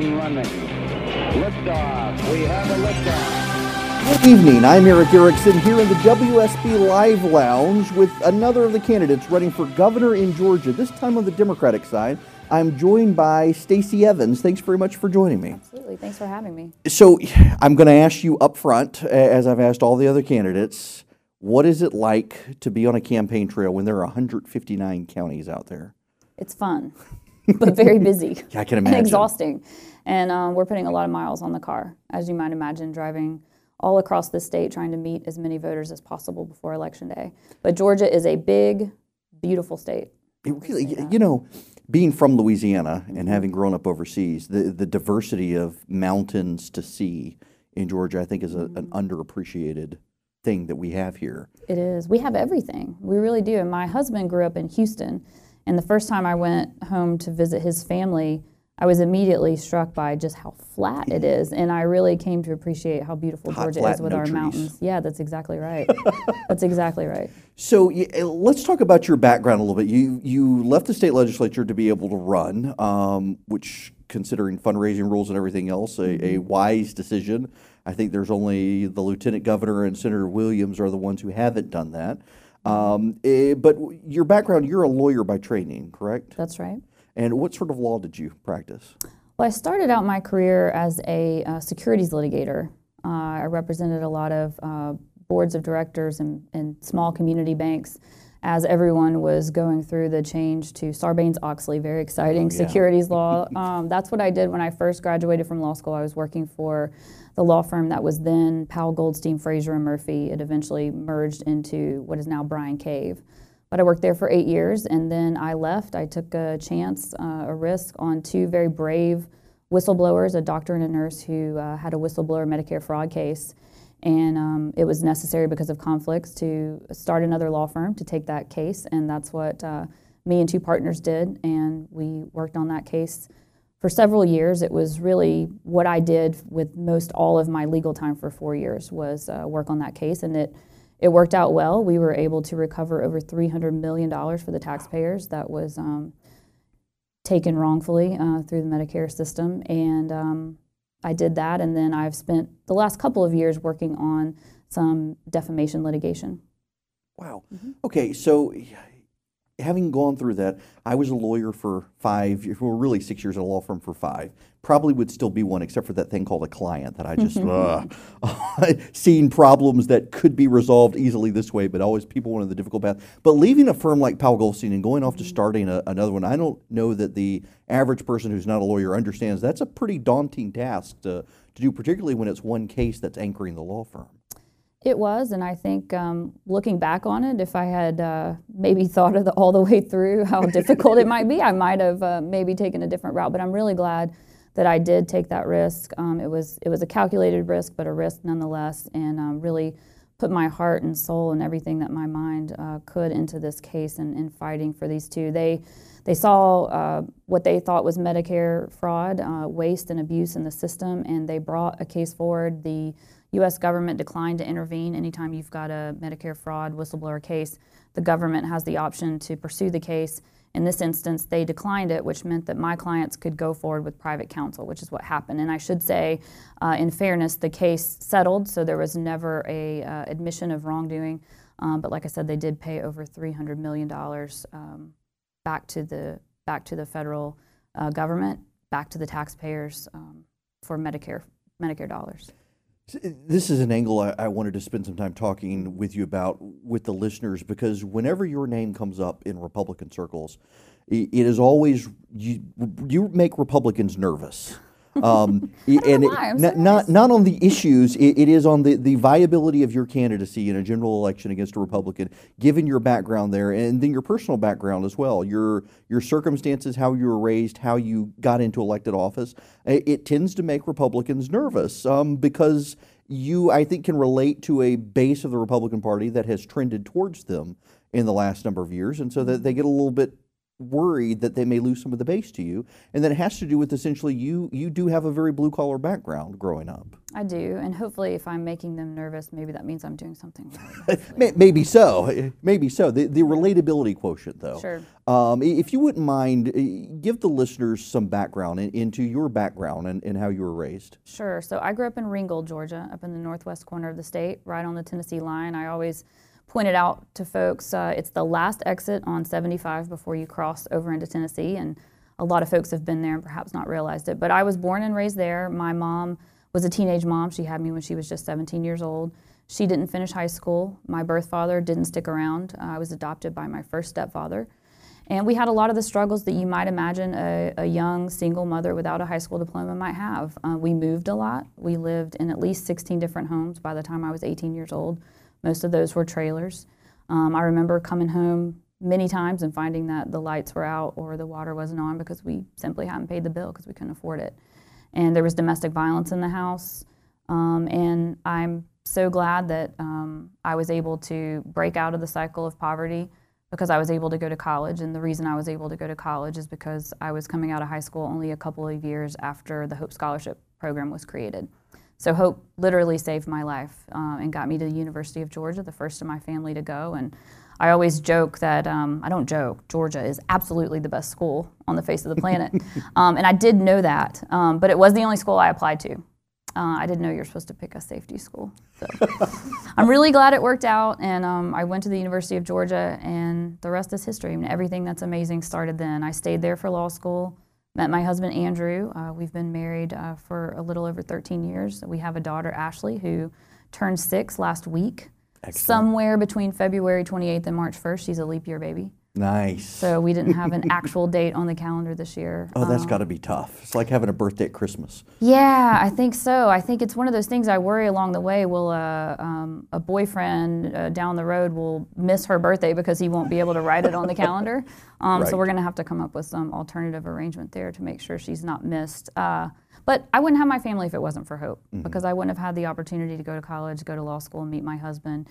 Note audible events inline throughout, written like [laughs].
Engine running. Liftoff. We have a liftoff. Good evening. I'm Erick Erickson here in the WSB Live Lounge with another of the candidates running for governor in Georgia, this time on the Democratic side. I'm joined by Stacey Evans. Thanks very much for joining me. Absolutely. Thanks for having me. So, I'm going to ask you up front, as I've asked all the other candidates, what is it like to be on a campaign trail when there are 159 counties out there? It's fun, [laughs] but very busy. [laughs] Yeah, I can and imagine. exhausting. And um, we're putting a lot of miles on the car, as you might imagine, driving all across the state trying to meet as many voters as possible before Election Day. But Georgia is a big, beautiful state. It really, you know, being from Louisiana and having grown up overseas, the, the diversity of mountains to sea in Georgia, I think, is a, an underappreciated thing that we have here. It is. We have everything. We really do. And my husband grew up in Houston. And the first time I went home to visit his family, I was immediately struck by just how flat it is. And I really came to appreciate how beautiful Hot, Georgia flat, is with no our trees. mountains. Yeah, that's exactly right. [laughs] that's exactly right. So uh, let's talk about your background a little bit. You you left the state legislature to be able to run, um, which, considering fundraising rules and everything else, a, a wise decision. I think there's only the lieutenant governor and Senator Williams are the ones who haven't done that. Um, eh, but your background, you're a lawyer by training, correct? That's right. And what sort of law did you practice? Well, I started out my career as a uh, securities litigator. Uh, I represented a lot of uh, boards of directors and, and small community banks as everyone was going through the change to Sarbanes Oxley, very exciting Oh, yeah. securities law. [laughs] Um, that's what I did when I first graduated from law school. I was working for the law firm that was then Powell Goldstein, Frazer and Murphy. It eventually merged into what is now Bryan Cave. But I worked there for eight years, and then I left. I took a chance, uh, a risk on two very brave whistleblowers, a doctor and a nurse who uh, had a whistleblower Medicare fraud case. And um, it was necessary because of conflicts to start another law firm to take that case. And that's what uh, me and two partners did. And we worked on that case for several years. It was really what I did with most all of my legal time for four years was uh, work on that case. And it, it worked out well. We were able to recover over $300 million for the taxpayers. That was um, taken wrongfully uh, through the Medicare system. And um, I did that. And then I've spent the last couple of years working on some defamation litigation. Wow. Okay, so having gone through that, I was a lawyer for five, well, really six years at a law firm for five. Probably would still be one, except for that thing called a client that I just ugh. [laughs] seeing problems that could be resolved easily this way, but always people wanted the difficult path. But leaving a firm like Powell Goldstein and going off to starting a, another one, I don't know that the average person who's not a lawyer understands that's a pretty daunting task to, to do, particularly when it's one case that's anchoring the law firm. It was, and I think um, looking back on it, if I had uh, maybe thought of the, all the way through how [laughs] difficult it might be, I might have uh, maybe taken a different route. But I'm really glad that I did take that risk. Um, it was it was a calculated risk, but a risk nonetheless, and um, really put my heart and soul and everything that my mind uh, could into this case and, and fighting for these two. They they saw uh, what they thought was Medicare fraud, uh, waste, and abuse in the system, and they brought a case forward. The U.S. government declined to intervene. Anytime you've got a Medicare fraud whistleblower case, the government has the option to pursue the case. In this instance, they declined it, which meant that my clients could go forward with private counsel, which is what happened. And I should say, uh, in fairness, the case settled, so there was never a uh, admission of wrongdoing. Um, but like I said, they did pay over three hundred million dollars um, back to the back to the federal uh, government, back to the taxpayers um, for Medicare Medicare dollars. Uh, this is an angle I, I wanted to spend some time talking with you about with the listeners because whenever your name comes up in Republican circles, i- it is always you. You make Republicans nervous. Um, [laughs] and it- not, not on the issues. It, it is on the, the viability of your candidacy in a general election against a Republican, given your background there, and then your personal background as well. Your your circumstances, how you were raised, how you got into elected office. i- It tends to make Republicans nervous um, because you, I think, can relate to a base of the Republican Party that has trended towards them in the last number of years, and so that they get a little bit worried that they may lose some of the base to you, and that it has to do with essentially you you do have a very blue collar background growing up. I do, and hopefully, if I'm making them nervous, maybe that means I'm doing something right. [laughs] Maybe so, maybe so. The, the relatability quotient, though. Sure. Um, if you wouldn't mind, give the listeners some background in, into your background and, and how you were raised. Sure. So I grew up in Ringgold, Georgia, up in the northwest corner of the state, right on the Tennessee line. I always pointed out to folks uh, it's the last exit on 75 before you cross over into Tennessee, and a lot of folks have been there and perhaps not realized it. But I was born and raised there. My mom was a teenage mom. She had me when she was just 17 years old. She didn't finish high school. My birth father didn't stick around. Uh, I was adopted by my first stepfather. And we had a lot of the struggles that you might imagine a, a young single mother without a high school diploma might have. Uh, we moved a lot. We lived in at least 16 different homes by the time I was 18 years old. Most of those were trailers. Um, I remember coming home many times and finding that the lights were out or the water wasn't on because we simply hadn't paid the bill because we couldn't afford it. And there was domestic violence in the house. Um, and I'm so glad that um, I was able to break out of the cycle of poverty because I was able to go to college. And the reason I was able to go to college is because I was coming out of high school only a couple of years after the Hope Scholarship Program was created. So Hope literally saved my life uh, and got me to the University of Georgia, the first in my family to go. And I always joke that um, I don't joke. Georgia is absolutely the best school on the face of the planet, [laughs] um, and I did know that. Um, but it was the only school I applied to. Uh, I didn't know you're supposed to pick a safety school. So [laughs] I'm really glad it worked out, and um, I went to the University of Georgia, and the rest is history. I mean, everything that's amazing started then. I stayed there for law school. Met my husband Andrew. Uh, we've been married uh, for a little over 13 years. We have a daughter Ashley who turned six last week. Somewhere between February 28th and March 1st, she's a leap year baby. Nice. So we didn't have an [laughs] actual date on the calendar this year. oh, that's got to be tough. It's like having a birthday at Christmas. Yeah, I think so. I think it's one of those things I worry along the way. Will uh, um, a boyfriend uh, down the road will miss her birthday because he won't be able to write it on the calendar? [laughs] Um, Right. So we're going to have to come up with some alternative arrangement there to make sure she's not missed. Uh, but I wouldn't have my family if it wasn't for Hope because I wouldn't have had the opportunity to go to college, go to law school, and meet my husband.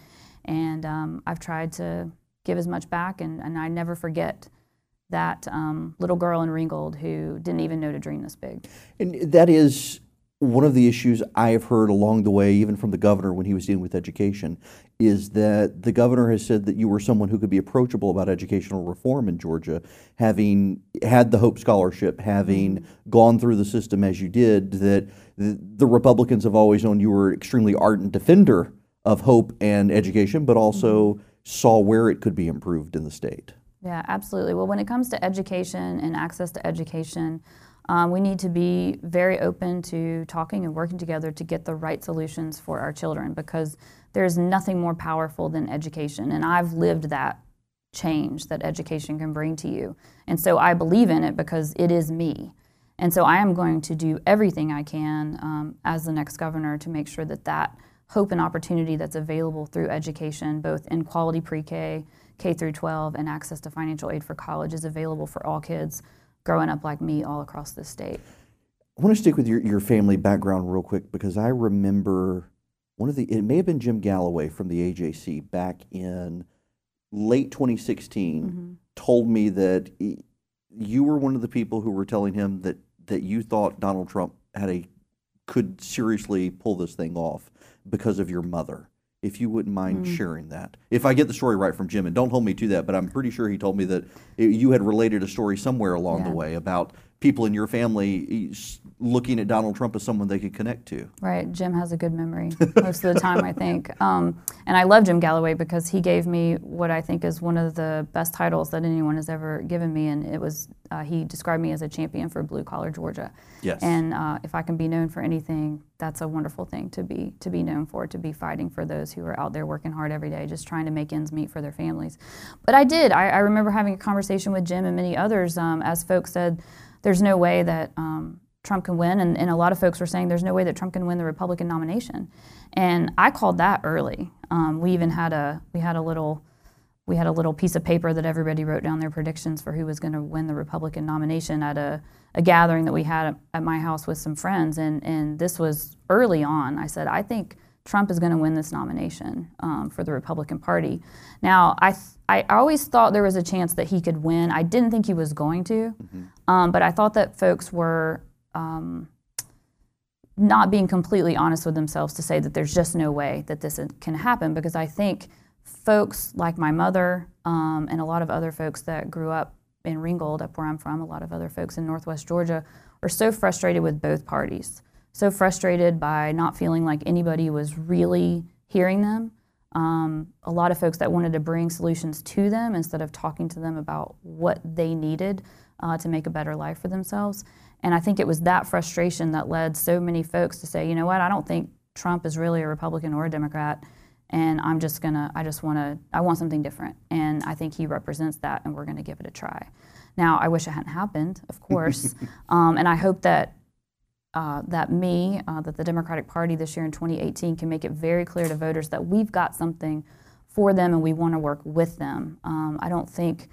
And um, I've tried to give as much back, and, and I never forget that um, little girl in Ringgold who didn't even know to dream this big. And that is one of the issues I have heard along the way, even from the governor when he was dealing with education, is that the governor has said that you were someone who could be approachable about educational reform in Georgia, having had the Hope Scholarship, having gone through the system as you did, that the, the Republicans have always known you were an extremely ardent defender of hope and education, but also saw where it could be improved in the state. Yeah, absolutely. Well, when it comes to education and access to education, um, we need to be very open to talking and working together to get the right solutions for our children because there's nothing more powerful than education. And I've lived that change that education can bring to you. And so I believe in it because it is me. And so I am going to do everything I can um, as the next governor to make sure that that hope and opportunity that's available through education, both in quality pre-K, K through 12, and access to financial aid for college is available for all kids growing up like me all across the state. I want to stick with your, your family background real quick because I remember one of the, it may have been Jim Galloway from the AJC back in late 2016, mm-hmm. told me that y- you were one of the people who were telling him that, that you thought Donald Trump had a, could seriously pull this thing off because of your mother. If you wouldn't mind hmm. sharing that. If I get the story right from Jim, and don't hold me to that, but I'm pretty sure he told me that i- you had related a story somewhere along the way about people in your family looking at Donald Trump as someone they could connect to. Right, Jim has a good memory most of the time, I think. [laughs] Um, and I love Jim Galloway because he gave me what I think is one of the best titles that anyone has ever given me, and it was uh, he described me as a champion for blue collar Georgia. Yes. And uh, if I can be known for anything, that's a wonderful thing to be to be known for, to be fighting for those who are out there working hard every day, just trying to make ends meet for their families. But I did. I, I remember having a conversation with Jim and many others, um, as folks said, there's no way that. Um, Trump can win, and, and a lot of folks were saying there's no way that Trump can win the Republican nomination, and I called that early. Um, we even had a we had a little we had a little piece of paper that everybody wrote down their predictions for who was going to win the Republican nomination at a, a gathering that we had at, my house with some friends, and and this was early on. I said I think Trump is going to win this nomination um, for the Republican Party. Now, I, th- I always thought there was a chance that he could win. I didn't think he was going to, mm-hmm. um, but I thought that folks were um, not being completely honest with themselves to say that there's just no way that this can happen because I think folks like my mother um, and a lot of other folks that grew up in Ringgold, up where I'm from, a lot of other folks in Northwest Georgia, are so frustrated with both parties. So frustrated by not feeling like anybody was really hearing them. Um, a lot of folks that wanted to bring solutions to them instead of talking to them about what they needed uh, to make a better life for themselves. And I think it was that frustration that led so many folks to say, you know what, I don't think Trump is really a Republican or a Democrat and I'm just gonna, I just wanna, I want something different. And I think he represents that, and we're gonna give it a try. Now, I wish it hadn't happened, of [laughs] course, um, and I hope that uh, that me, uh, that the Democratic Party this year in 2018 can make it very clear to voters that we've got something for them and we want to work with them. Um, I don't think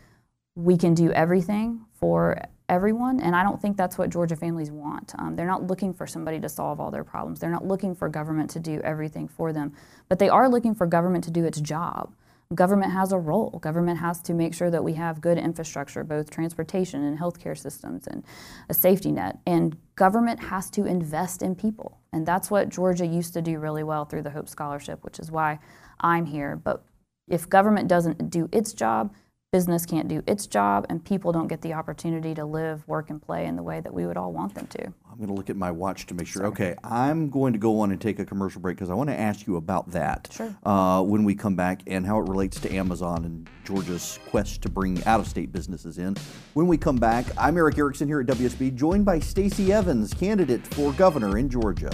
we can do everything for everyone, and I don't think that's what Georgia families want. Um, they're not looking for somebody to solve all their problems. They're not looking for government to do everything for them, but they are looking for government to do its job. Government has a role. Government has to make sure that we have good infrastructure, both transportation and healthcare systems and a safety net. And government has to invest in people. And that's what Georgia used to do really well through the Hope Scholarship, which is why I'm here. But if government doesn't do its job, business can't do its job and people don't get the opportunity to live, work, and play in the way that we would all want them to. I'm going to look at my watch to make sure. Sorry. Okay, I'm going to go on and take a commercial break because I want to ask you about that sure. uh, when we come back and how it relates to Amazon and Georgia's quest to bring out of state businesses in. When we come back, I'm Erick Erickson here at WSB, joined by Stacey Evans, candidate for governor in Georgia.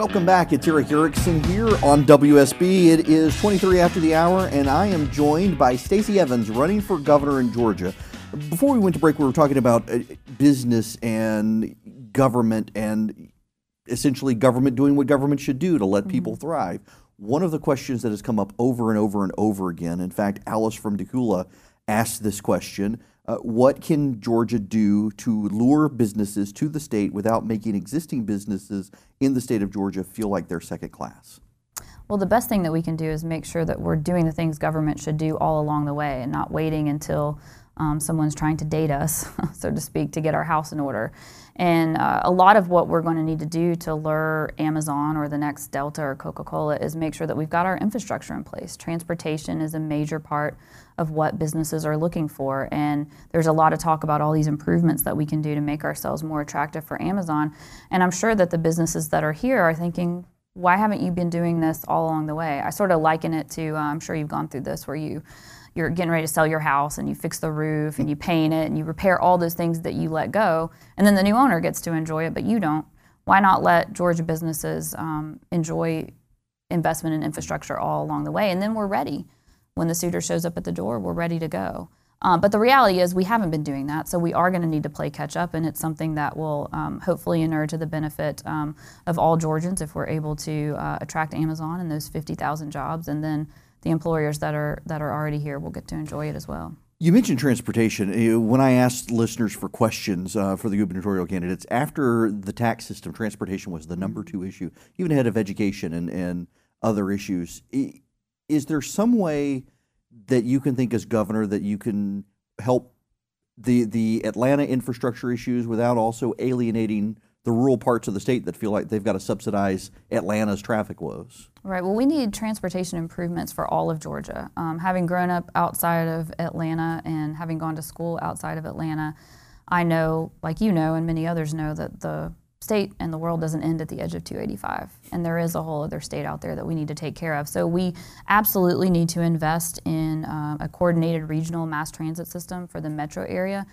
Welcome back. It's Erick Erickson here on WSB. It is 23 after the hour, and I am joined by Stacey Evans, running for governor in Georgia. Before we went to break, we were talking about uh, business and government and essentially government doing what government should do to let mm-hmm. people thrive. One of the questions that has come up over and over and over again, in fact, Alice from Dacula asked this question uh, what can Georgia do to lure businesses to the state without making existing businesses in the state of Georgia feel like they're second class? Well, the best thing that we can do is make sure that we're doing the things government should do all along the way and not waiting until um, someone's trying to date us, [laughs] so to speak, to get our house in order. And uh, a lot of what we're going to need to do to lure Amazon or the next Delta or Coca Cola is make sure that we've got our infrastructure in place. Transportation is a major part of what businesses are looking for. And there's a lot of talk about all these improvements that we can do to make ourselves more attractive for Amazon. And I'm sure that the businesses that are here are thinking, why haven't you been doing this all along the way? I sort of liken it to, uh, I'm sure you've gone through this where you you're getting ready to sell your house and you fix the roof and you paint it and you repair all those things that you let go and then the new owner gets to enjoy it but you don't why not let georgia businesses um, enjoy investment in infrastructure all along the way and then we're ready when the suitor shows up at the door, we're ready to go. Um, but the reality is, we haven't been doing that, so we are going to need to play catch up, and it's something that will um, hopefully inure to the benefit um, of all Georgians if we're able to uh, attract Amazon and those 50,000 jobs, and then the employers that are that are already here will get to enjoy it as well. You mentioned transportation. When I asked listeners for questions uh, for the gubernatorial candidates, after the tax system, transportation was the number two issue, even ahead of education and, and other issues is there some way that you can think as governor that you can help the the Atlanta infrastructure issues without also alienating the rural parts of the state that feel like they've got to subsidize Atlanta's traffic woes? Right. Well, we need transportation improvements for all of Georgia. Um, having grown up outside of Atlanta and having gone to school outside of Atlanta, I know, like you know, and many others know, that the state and the world doesn't end at the edge of 285 and there is a whole other state out there that we need to take care of. So we absolutely need to invest in uh, a coordinated regional mass transit system for the metro area.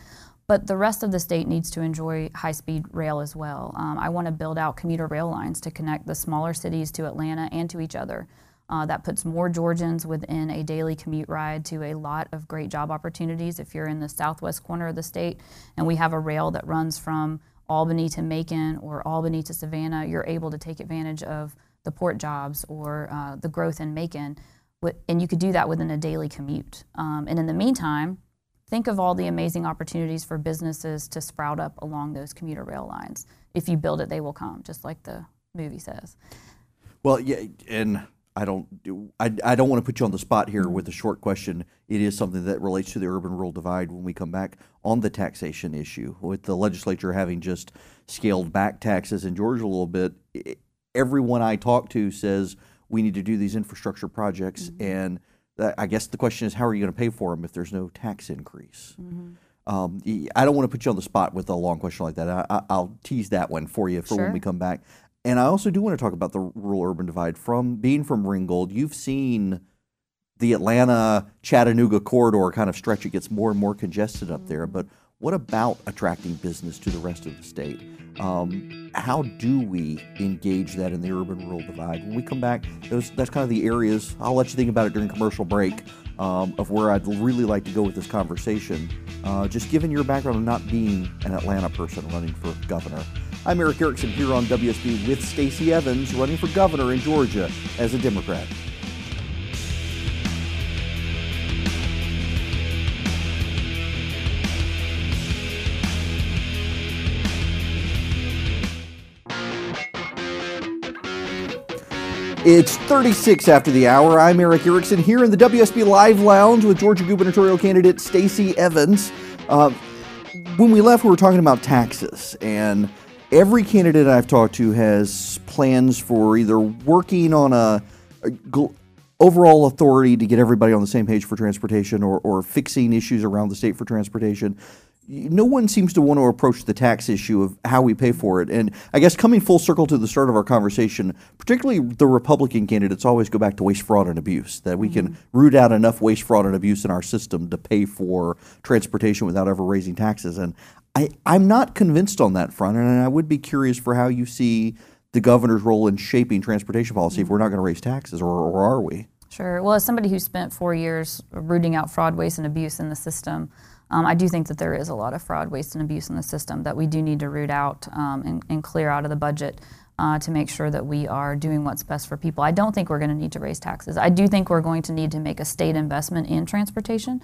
But the rest of the state needs to enjoy high-speed rail as well. Um, i want to build out commuter rail lines to connect the smaller cities to atlanta and to each other. Uh, that puts more Georgians within a daily commute ride to a lot of great job opportunities. If you're in the southwest corner of the state. And we have a rail that runs from Albany to Macon or Albany to Savannah, you're able to take advantage of the port jobs or uh, the growth in Macon. And you could do that within a daily commute. Um, and in the meantime, think of all the amazing opportunities for businesses to sprout up along those commuter rail lines. If you build it, they will come, just like the movie says. Well, yeah, and I don't do, I, I don't want to put you on the spot here with a short question. It is something that relates to the urban rural divide when we come back on the taxation issue. With the legislature having just scaled back taxes in Georgia a little bit, everyone I talk to says we need to do these infrastructure projects. And that, I guess the question is, how are you going to pay for them if there's no tax increase? Um, y- I don't want to put you on the spot with a long question like that. I, I, I'll tease that one for you for when we come back. And I also do want to talk about the rural urban divide. From being from Ringgold, you've seen the Atlanta Chattanooga corridor kind of stretch. It gets more and more congested up there. But what about attracting business to the rest of the state? Um, how do we engage that in the urban rural divide? When we come back, those, that's kind of the areas. I'll let you think about it during commercial break um, of where I'd really like to go with this conversation. Uh, just given your background of not being an Atlanta person running for governor. I'm Erick Erickson here on WSB with Stacey Evans running for governor in Georgia as a Democrat. It's 36 after the hour. I'm Erick Erickson here in the WSB Live Lounge with Georgia gubernatorial candidate Stacey Evans. Uh, when we left, we were talking about taxes, and every candidate I've talked to has plans for either working on a, a gl- overall authority to get everybody on the same page for transportation or, or fixing issues around the state for transportation. No one seems to want to approach the tax issue of how we pay for it. And I guess coming full circle to the start of our conversation, particularly the Republican candidates always go back to waste, fraud, and abuse, that we can mm-hmm. root out enough waste, fraud, and abuse in our system to pay for transportation without ever raising taxes. And I, I'm not convinced on that front, and I would be curious for how you see the governor's role in shaping transportation policy if we're not going to raise taxes, or, or are we? Sure. Well, as somebody who spent four years rooting out fraud, waste, and abuse in the system, um, I do think that there is a lot of fraud, waste, and abuse in the system that we do need to root out um, and, and clear out of the budget uh, to make sure that we are doing what's best for people. I don't think we're going to need to raise taxes. I do think we're going to need to make a state investment in transportation.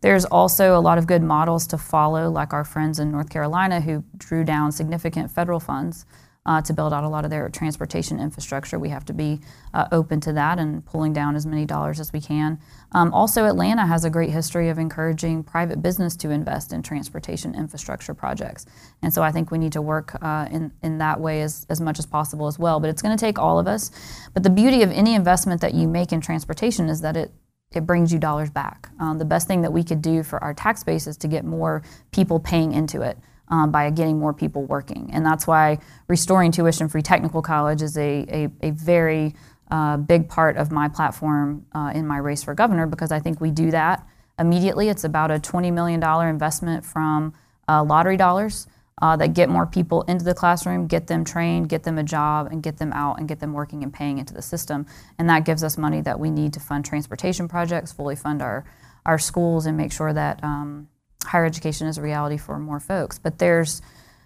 There's also a lot of good models to follow, like our friends in North Carolina who drew down significant federal funds uh, to build out a lot of their transportation infrastructure. We have to be uh, open to that and pulling down as many dollars as we can. Um, also, Atlanta has a great history of encouraging private business to invest in transportation infrastructure projects. And so I think we need to work uh, in, in that way as, as much as possible as well. But it's going to take all of us. But the beauty of any investment that you make in transportation is that it it brings you dollars back. Um, the best thing that we could do for our tax base is to get more people paying into it um, by getting more people working. And that's why restoring tuition free technical college is a, a, a very uh, big part of my platform uh, in my race for governor because I think we do that immediately. It's about a $20 million investment from uh, lottery dollars. Uh, that get more people into the classroom, get them trained, get them a job, and get them out and get them working and paying into the system. And that gives us money that we need to fund transportation projects, fully fund our, our schools, and make sure that um, higher education is a reality for more folks. But there's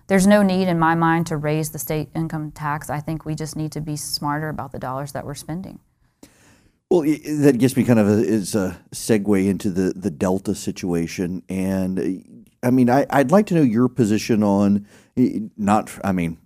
there's no need in my mind to raise the state income tax. I think we just need to be smarter about the dollars that we're spending. Well, that gets me kind of a, is a segue into the, the Delta situation. And uh, I mean, I, I'd like to know your position on not, I mean,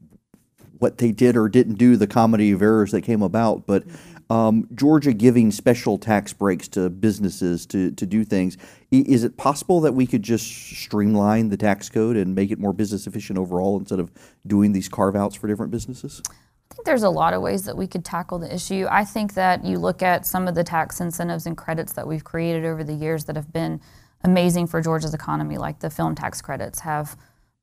what they did or didn't do, the comedy of errors that came about, but um, Georgia giving special tax breaks to businesses to, to do things. Is it possible that we could just streamline the tax code and make it more business efficient overall instead of doing these carve outs for different businesses? I think there's a lot of ways that we could tackle the issue. I think that you look at some of the tax incentives and credits that we've created over the years that have been amazing for Georgia's economy, like the film tax credits, have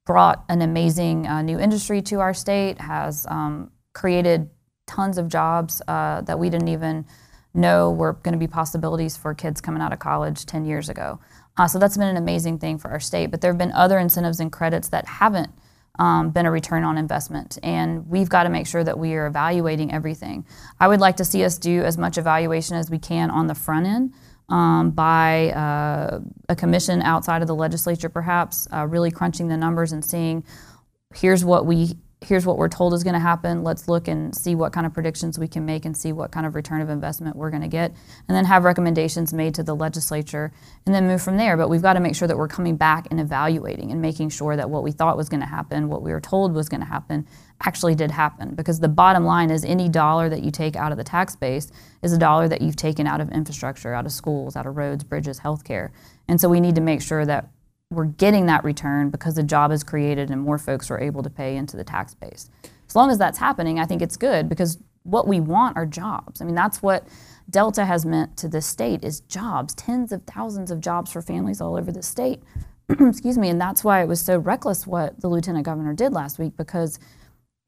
brought an amazing uh, new industry to our state, has um, created tons of jobs uh, that we didn't even know were going to be possibilities for kids coming out of college 10 years ago. Uh, so that's been an amazing thing for our state. But there have been other incentives and credits that haven't um, been a return on investment. And we've got to make sure that we are evaluating everything. I would like to see us do as much evaluation as we can on the front end um, by uh, a commission outside of the legislature, perhaps, uh, really crunching the numbers and seeing here's what we here's what we're told is going to happen. Let's look and see what kind of predictions we can make and see what kind of return of investment we're going to get. And then have recommendations made to the legislature and then move from there. But we've got to make sure that we're coming back and evaluating and making sure that what we thought was going to happen, what we were told was going to happen, actually did happen. Because the bottom line is any dollar that you take out of the tax base is a dollar that you've taken out of infrastructure, out of schools, out of roads, bridges, healthcare. And so we need to make sure that we're getting that return because the job is created and more folks are able to pay into the tax base. As long as that's happening, I think it's good because what we want are jobs. I mean, that's what Delta has meant to this state is jobs, tens of thousands of jobs for families all over the state. [clears throat] Excuse me, and that's why it was so reckless what the lieutenant governor did last week because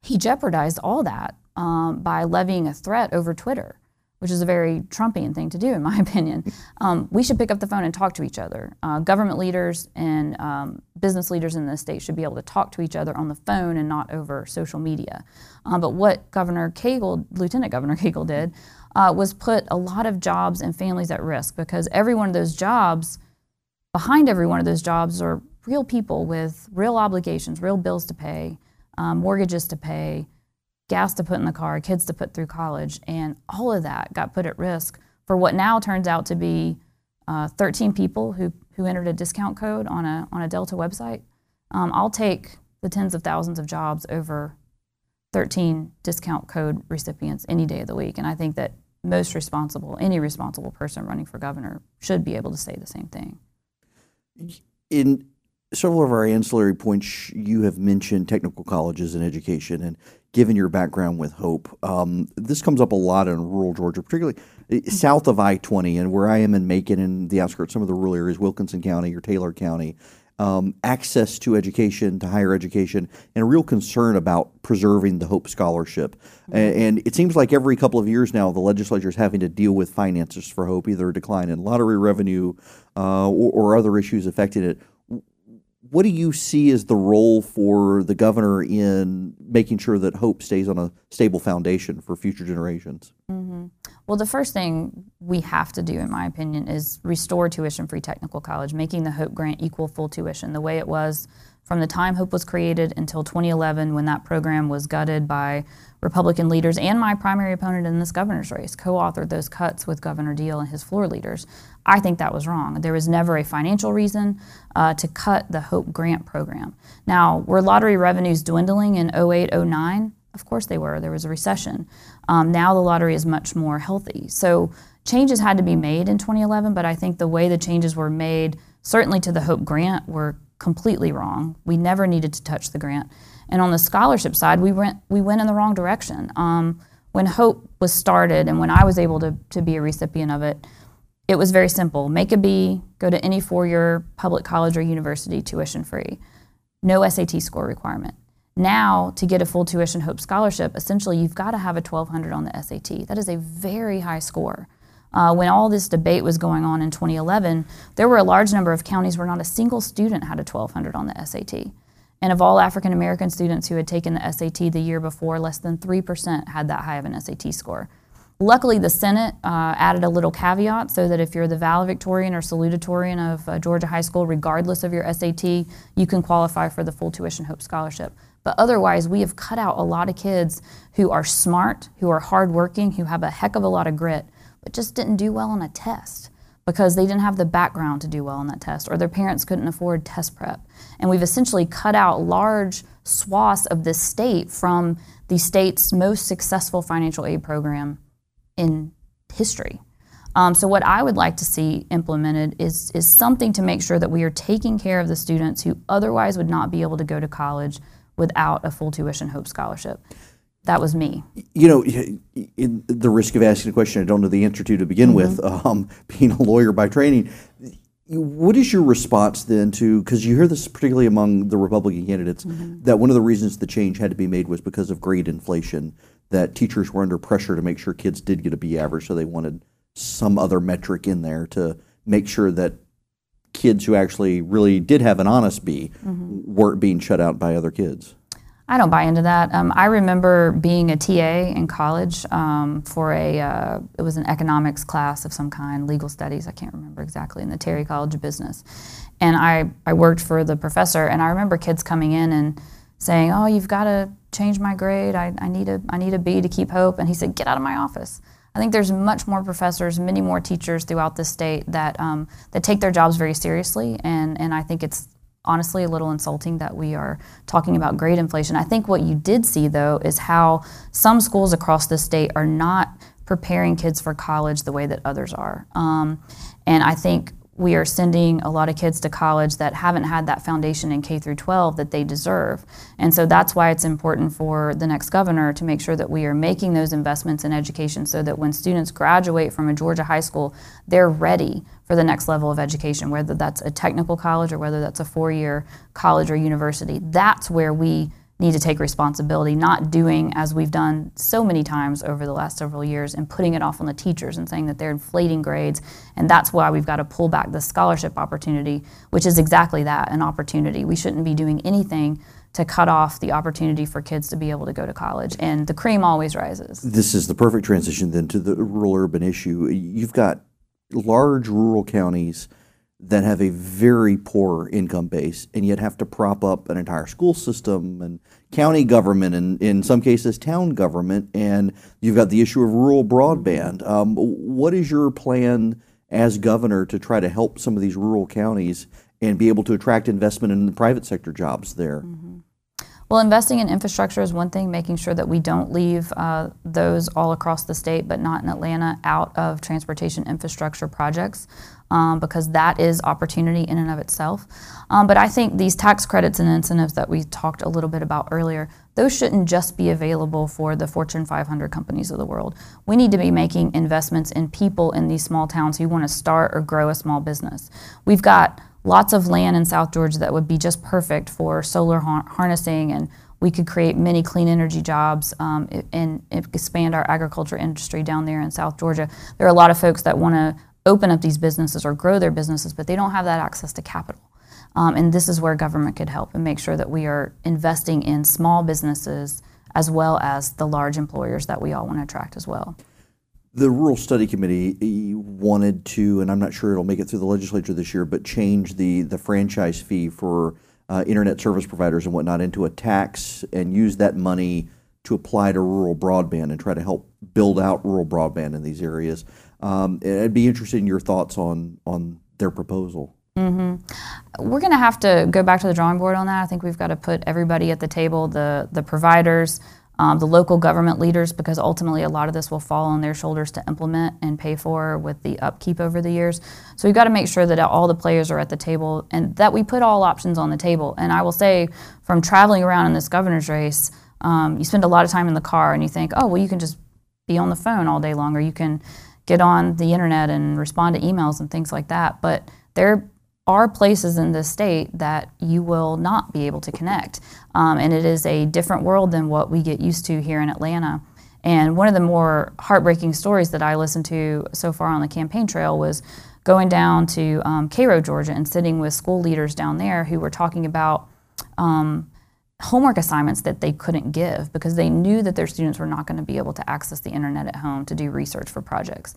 he jeopardized all that um, by levying a threat over Twitter which is a very Trumpian thing to do, in my [laughs] opinion. Um, we should pick up the phone and talk to each other. Uh, government leaders and um, business leaders in the state should be able to talk to each other on the phone and not over social media. Um, but what Governor Cagle, Lieutenant Governor [laughs] Cagle, did uh, was put a lot of jobs and families at risk because every one of those jobs, behind every one of those jobs, are real people with real obligations, real bills to pay, um, mortgages to pay gas to put in the car, kids to put through college, and all of that got put at risk for what now turns out to be uh, 13 people who, who entered a discount code on a, on a Delta website. Um, I'll take the tens of thousands of jobs over 13 discount code recipients any day of the week. And I think that most responsible, any responsible person running for governor should be able to say the same thing. In several of our ancillary points, you have mentioned technical colleges and education. And given your background with Hope. Um, this comes up a lot in rural Georgia, particularly eh, south of I 20 and where I am in Macon and the outskirts, some of the rural areas, Wilkinson County or Taylor County. Um, access to education, to higher education, and a real concern about preserving the Hope Scholarship. Mm-hmm. And, and, it seems like every couple of years now, the legislature is having to deal with finances for Hope, either a decline in lottery revenue uh, or, or other issues affecting it what do you see as the role for the governor in making sure that hope stays on a stable foundation for future generations? Mm-hmm. Well, the first thing we have to do, in my opinion, is restore tuition free technical college, making the Hope Grant equal full tuition the way it was from the time Hope was created until 2011 when that program was gutted by Republican leaders and my primary opponent in this governor's race co authored those cuts with Governor Deal and his floor leaders. I think that was wrong. There was never a financial reason uh, to cut the Hope Grant program. Now, were lottery revenues dwindling in 08, 09? Of course they were. There was a recession. Um, now the lottery is much more healthy. So changes had to be made in 2011, but I think the way the changes were made, certainly to the Hope Grant, were completely wrong. We never needed to touch the grant. And on the scholarship side, we went we went in the wrong direction. Um, when Hope was started, and when I was able to to be a recipient of it, it was very simple: make a B, go to any four-year public college or university, tuition free, no SAT score requirement. Now, to get a full tuition Hope scholarship, essentially you've got to have a 1200 on the SAT. That is a very high score. Uh, when all this debate was going on in 2011, there were a large number of counties where not a single student had a 1200 on the SAT. And of all African American students who had taken the SAT the year before, less than 3% had that high of an SAT score. Luckily, the Senate uh, added a little caveat so that if you're the valedictorian or salutatorian of uh, Georgia High School, regardless of your SAT, you can qualify for the full tuition Hope Scholarship. But otherwise, we have cut out a lot of kids who are smart, who are hardworking, who have a heck of a lot of grit, but just didn't do well on a test because they didn't have the background to do well on that test or their parents couldn't afford test prep. And we've essentially cut out large swaths of this state from the state's most successful financial aid program in history. Um, so, what I would like to see implemented is, is something to make sure that we are taking care of the students who otherwise would not be able to go to college without a full tuition Hope Scholarship that was me. You know, in the risk of asking a question I don't know the answer to to begin mm-hmm. with, [laughs] um, being a lawyer by training, what is your response then to because you hear this particularly among the Republican candidates mm-hmm. that one of the reasons the change had to be made was because of grade inflation, that teachers were under pressure to make sure kids did get a B average, so they wanted some other metric in there to make sure that kids who actually really did have an honest B mm-hmm. weren't being shut out by other kids. I don't buy into that. Um, I remember being a TA in college um, for a, uh, it was an economics class of some kind, legal studies, I can't remember exactly, in the Terry College of Business. And I, I worked for the professor, and I remember kids coming in and saying, "Oh, you've got to change my grade. I, I need a I need a B to keep hope." And he said, "Get out of my office." I think there's much more professors, many more teachers throughout the state that um, that take their jobs very seriously, and and I think it's honestly a little insulting that we are talking about grade inflation. I think what you did see though is how some schools across the state are not preparing kids for college the way that others are, um, and I think we are sending a lot of kids to college that haven't had that foundation in K through 12 that they deserve. And so that's why it's important for the next governor to make sure that we are making those investments in education so that when students graduate from a Georgia high school, they're ready for the next level of education, whether that's a technical college or whether that's a four-year college or university. That's where we need to take responsibility, not doing as we've done so many times over the last several years and putting it off on the teachers and saying that they're inflating grades. And that's why we've got to pull back the scholarship opportunity, which is exactly that an opportunity. We shouldn't be doing anything to cut off the opportunity for kids to be able to go to college. And the cream always rises. This is the perfect transition then to the rural urban issue. You've got large rural counties that have a very poor income base and yet have to prop up an entire school system and county government and in some cases town government and you've got the issue of rural broadband um, what is your plan as governor to try to help some of these rural counties and be able to attract investment in the private sector jobs there mm-hmm. Well, investing in infrastructure is one thing, making sure that we don't leave uh, those all across the state, but not in Atlanta, out of transportation infrastructure projects. Um, because that is opportunity in and of itself. Um, but I think these tax credits and incentives that we talked a little bit about earlier, those shouldn't just be available for the Fortune 500 companies of the world. We need to be making investments in people in these small towns who want to start or grow a small business. We've got lots of land in South Georgia that would be just perfect for solar har- harnessing, and we could create many clean energy jobs um, and, and expand our agriculture industry down there in South Georgia. There are a lot of folks that want to open up these businesses or grow their businesses, but they don't have that access to capital. Um, and this is where government could help and make sure that we are investing in small businesses as well as the large employers that we all want to attract as well. The Rural Study Committee wanted to, and I'm not sure it'll make it through the legislature this year, but change the, the franchise fee for uh, internet service providers and whatnot into a tax and use that money to apply to rural broadband and try to help build out rural broadband in these areas. Um, I'd be interested in your thoughts on on their proposal. Mm-hmm. We're going to have to go back to the drawing board on that. I think we've got to put everybody at the table, the the providers, um, the local government leaders, because ultimately a lot of this will fall on their shoulders to implement and pay for with the upkeep over the years. So we've got to make sure that all the players are at the table and that we put all options on the table. And I will say, from traveling around in this governor's race, um, you spend a lot of time in the car and you think, oh, well, you can just be on the phone all day long, or you can get on the internet and respond to emails and things like that. But there are places in this state that you will not be able to connect. Um, and it is a different world than what we get used to here in Atlanta. And one of the more heartbreaking stories that I listened to so far on the campaign trail was going down to um, Cairo, Georgia, and sitting with school leaders down there who were talking about um, homework assignments that they couldn't give because they knew that their students were not going to be able to access the internet at home to do research for projects.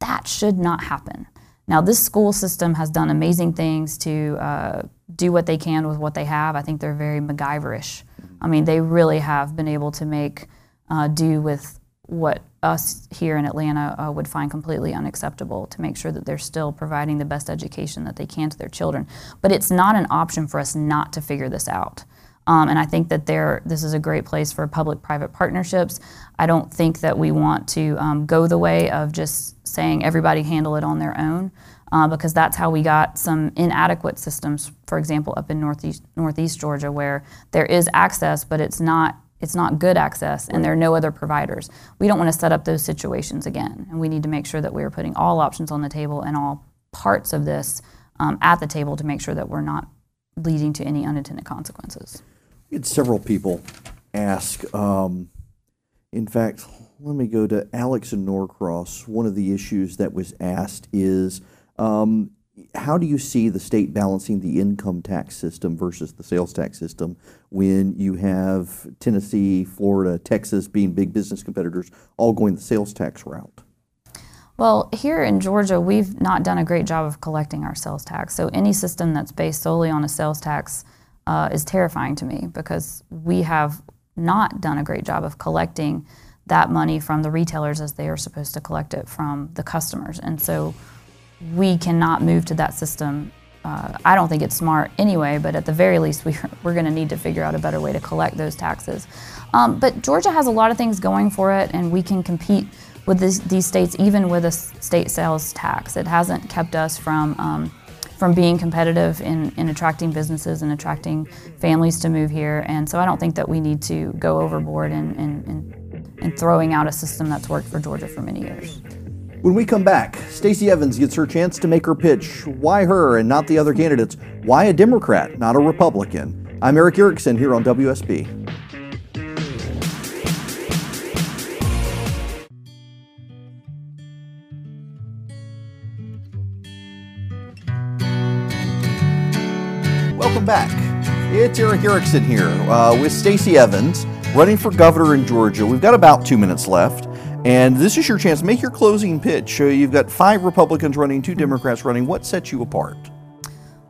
That should not happen. Now, this school system has done amazing things to uh, do what they can with what they have. I think they're very MacGyverish. I mean, they really have been able to make uh, do with what us here in Atlanta uh, would find completely unacceptable to make sure that they're still providing the best education that they can to their children. But it's not an option for us not to figure this out. Um, and I think that there, this is a great place for public-private partnerships. I don't think that we want to um, go the way of just saying everybody handle it on their own, uh, because that's how we got some inadequate systems. For example, up in northeast northeast Georgia, where there is access, but it's not it's not good access, and there are no other providers. We don't want to set up those situations again, and we need to make sure that we are putting all options on the table and all parts of this um, at the table to make sure that we're not leading to any unintended consequences had several people ask. Um, in fact, let me go to Alex and Norcross. One of the issues that was asked is um, how do you see the state balancing the income tax system versus the sales tax system when you have Tennessee, Florida, Texas being big business competitors all going the sales tax route? Well, here in Georgia, we've not done a great job of collecting our sales tax. So any system that's based solely on a sales tax uh, is terrifying to me because we have not done a great job of collecting that money from the retailers as they are supposed to collect it from the customers. And so we cannot move to that system. Uh, I don't think it's smart anyway, but at the very least, we, [laughs] we're going to need to figure out a better way to collect those taxes. Um, but Georgia has a lot of things going for it, and we can compete with this, these states even with a state sales tax. It hasn't kept us from. Um, from being competitive in, in attracting businesses and attracting families to move here. And so I don't think that we need to go overboard in, in, in, in throwing out a system that's worked for Georgia for many years. When we come back, Stacey Evans gets her chance to make her pitch. Why her and not the other candidates? Why a Democrat, not a Republican? I'm Erick Erickson here on WSB. Welcome back. It's Erick Erickson here uh, with Stacey Evans running for governor in Georgia. We've got about two minutes left. And this is your chance. Make your closing pitch. Uh, you've got five Republicans running, two Democrats running. What sets you apart?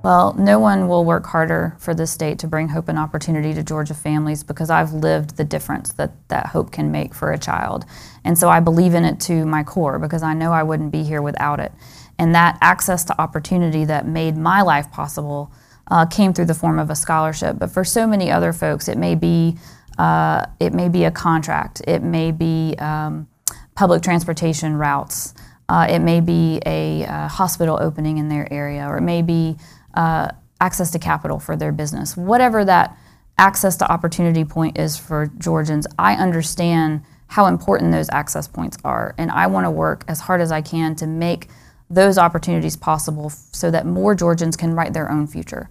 Well, no one will work harder for this state to bring hope and opportunity to Georgia families because I've lived the difference that that hope can make for a child. And so I believe in it to my core because I know I wouldn't be here without it. And that access to opportunity that made my life possible uh, came through the form of a scholarship. But for so many other folks, it may be uh, it may be a contract. It may be um, public transportation routes. Uh, it may be a uh, hospital opening in their area, or it may be uh, access to capital for their business. Whatever that access to opportunity point is for Georgians, I understand how important those access points are, and I want to work as hard as I can to make those opportunities possible so that more Georgians can write their own future.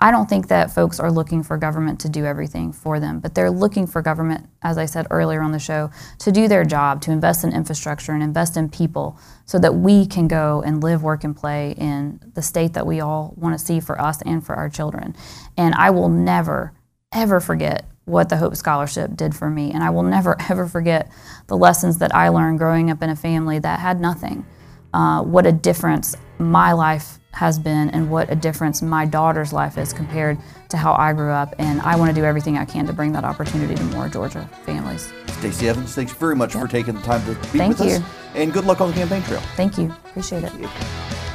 I don't think that folks are looking for government to do everything for them, but they're looking for government, as I said earlier on the show, to do their job, to invest in infrastructure and invest in people so that we can go and live, work, and play in the state that we all want to see for us and for our children. And I will never, ever forget what the Hope Scholarship did for me. And I will never, [laughs] ever forget the lessons that I learned growing up in a family that had nothing. Uh, what a difference my life has been and what a difference my daughter's life is compared to how I grew up. And I want to do everything I can to bring that opportunity to more Georgia families. Stacey Evans, thanks very much for taking the time to be Thank with you. us. And good luck on the campaign trail. Thank you. Appreciate it.